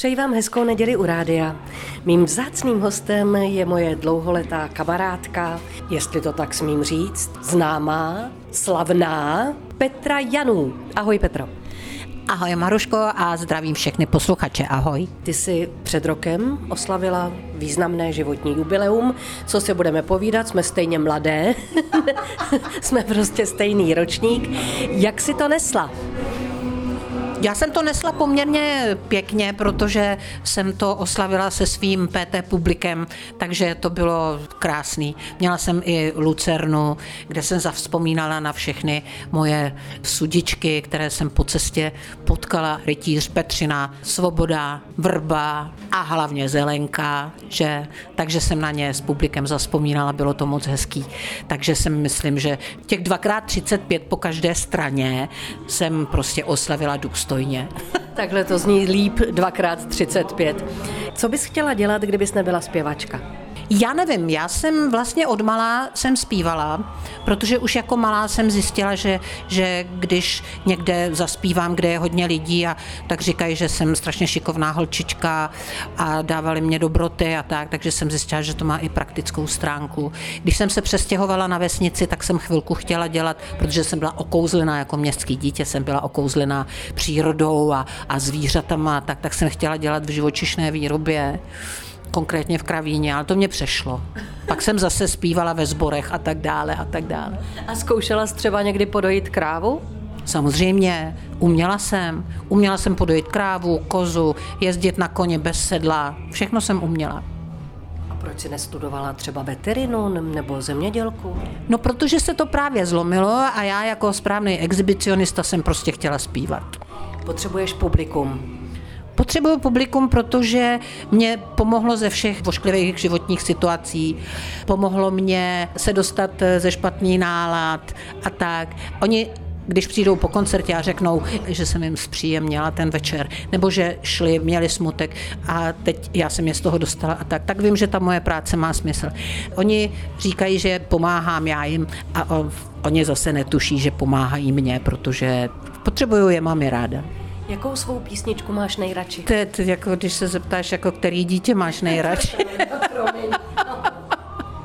Přeji vám hezkou neděli u rádia. Mým vzácným hostem je moje dlouholetá kamarádka, jestli to tak smím říct, známá, slavná Petra Janů. Ahoj Petro. Ahoj Maruško a zdravím všechny posluchače. Ahoj. Ty jsi před rokem oslavila významné životní jubileum. Co si budeme povídat, jsme stejně mladé, jsme prostě stejný ročník. Jak si to nesla? Já jsem to nesla poměrně pěkně, protože jsem to oslavila se svým PT publikem, takže to bylo krásný. Měla jsem i Lucernu, kde jsem zavzpomínala na všechny moje sudičky, které jsem po cestě potkala. Rytíř Petřina, Svoboda, Vrba a hlavně Zelenka, že? takže jsem na ně s publikem zavzpomínala, bylo to moc hezký. Takže jsem myslím, že těch dvakrát 35 po každé straně jsem prostě oslavila důstojně důstojně. Takhle to zní líp dvakrát 35. Co bys chtěla dělat, kdybys nebyla zpěvačka? Já nevím, já jsem vlastně od malá jsem zpívala, protože už jako malá jsem zjistila, že, že když někde zaspívám, kde je hodně lidí a tak říkají, že jsem strašně šikovná holčička a dávali mě dobroty a tak, takže jsem zjistila, že to má i praktickou stránku. Když jsem se přestěhovala na vesnici, tak jsem chvilku chtěla dělat, protože jsem byla okouzlená jako městský dítě, jsem byla okouzlená přírodou a, a zvířatama, tak, tak jsem chtěla dělat v živočišné výrobě konkrétně v Kravíně, ale to mě přešlo. Pak jsem zase zpívala ve sborech a tak dále a tak dále. A zkoušela jsi třeba někdy podojit krávu? Samozřejmě, uměla jsem. Uměla jsem podojit krávu, kozu, jezdit na koně bez sedla. Všechno jsem uměla. A proč si nestudovala třeba veterinu nebo zemědělku? No, protože se to právě zlomilo a já jako správný exhibicionista jsem prostě chtěla zpívat. Potřebuješ publikum. Potřebuju publikum, protože mě pomohlo ze všech vošklivých životních situací. Pomohlo mě se dostat ze špatný nálad a tak. Oni když přijdou po koncertě a řeknou, že jsem jim zpříjemnila ten večer, nebo že šli, měli smutek a teď já jsem je z toho dostala a tak, tak vím, že ta moje práce má smysl. Oni říkají, že pomáhám já jim a oni zase netuší, že pomáhají mě, protože potřebuju je, mám je ráda. Jakou svou písničku máš nejradši? To je to, jako když se zeptáš, jako který dítě máš nejradši.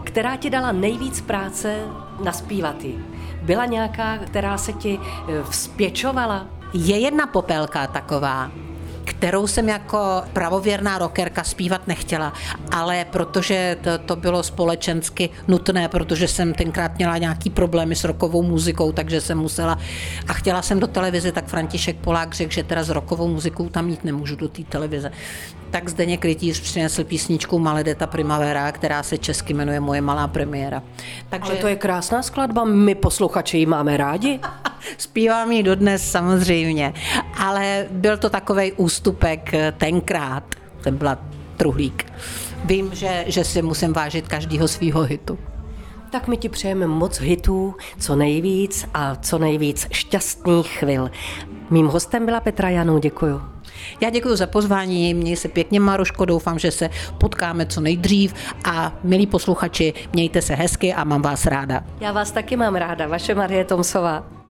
Která ti dala nejvíc práce naspívat jí? Byla nějaká, která se ti eh, vzpěčovala? Je jedna popelka taková, kterou jsem jako pravověrná rockerka zpívat nechtěla, ale protože to, to bylo společensky nutné, protože jsem tenkrát měla nějaký problémy s rokovou muzikou, takže jsem musela a chtěla jsem do televize, tak František Polák řekl, že teda s rokovou muzikou tam jít nemůžu do té televize. Tak zde Krytíř přinesl písničku Maledeta Primavera, která se česky jmenuje Moje malá premiéra. Takže... Ale to je krásná skladba, my posluchači ji máme rádi. Zpívám ji dodnes samozřejmě, ale byl to takový ústupek eh, tenkrát, ten byla truhlík. Vím, že, že si musím vážit každého svého hitu. Tak my ti přejeme moc hitů, co nejvíc a co nejvíc šťastných chvil. Mým hostem byla Petra Janou, děkuju. Já děkuji za pozvání, měj se pěkně Maruško, doufám, že se potkáme co nejdřív a milí posluchači, mějte se hezky a mám vás ráda. Já vás taky mám ráda, vaše Marie Tomsová.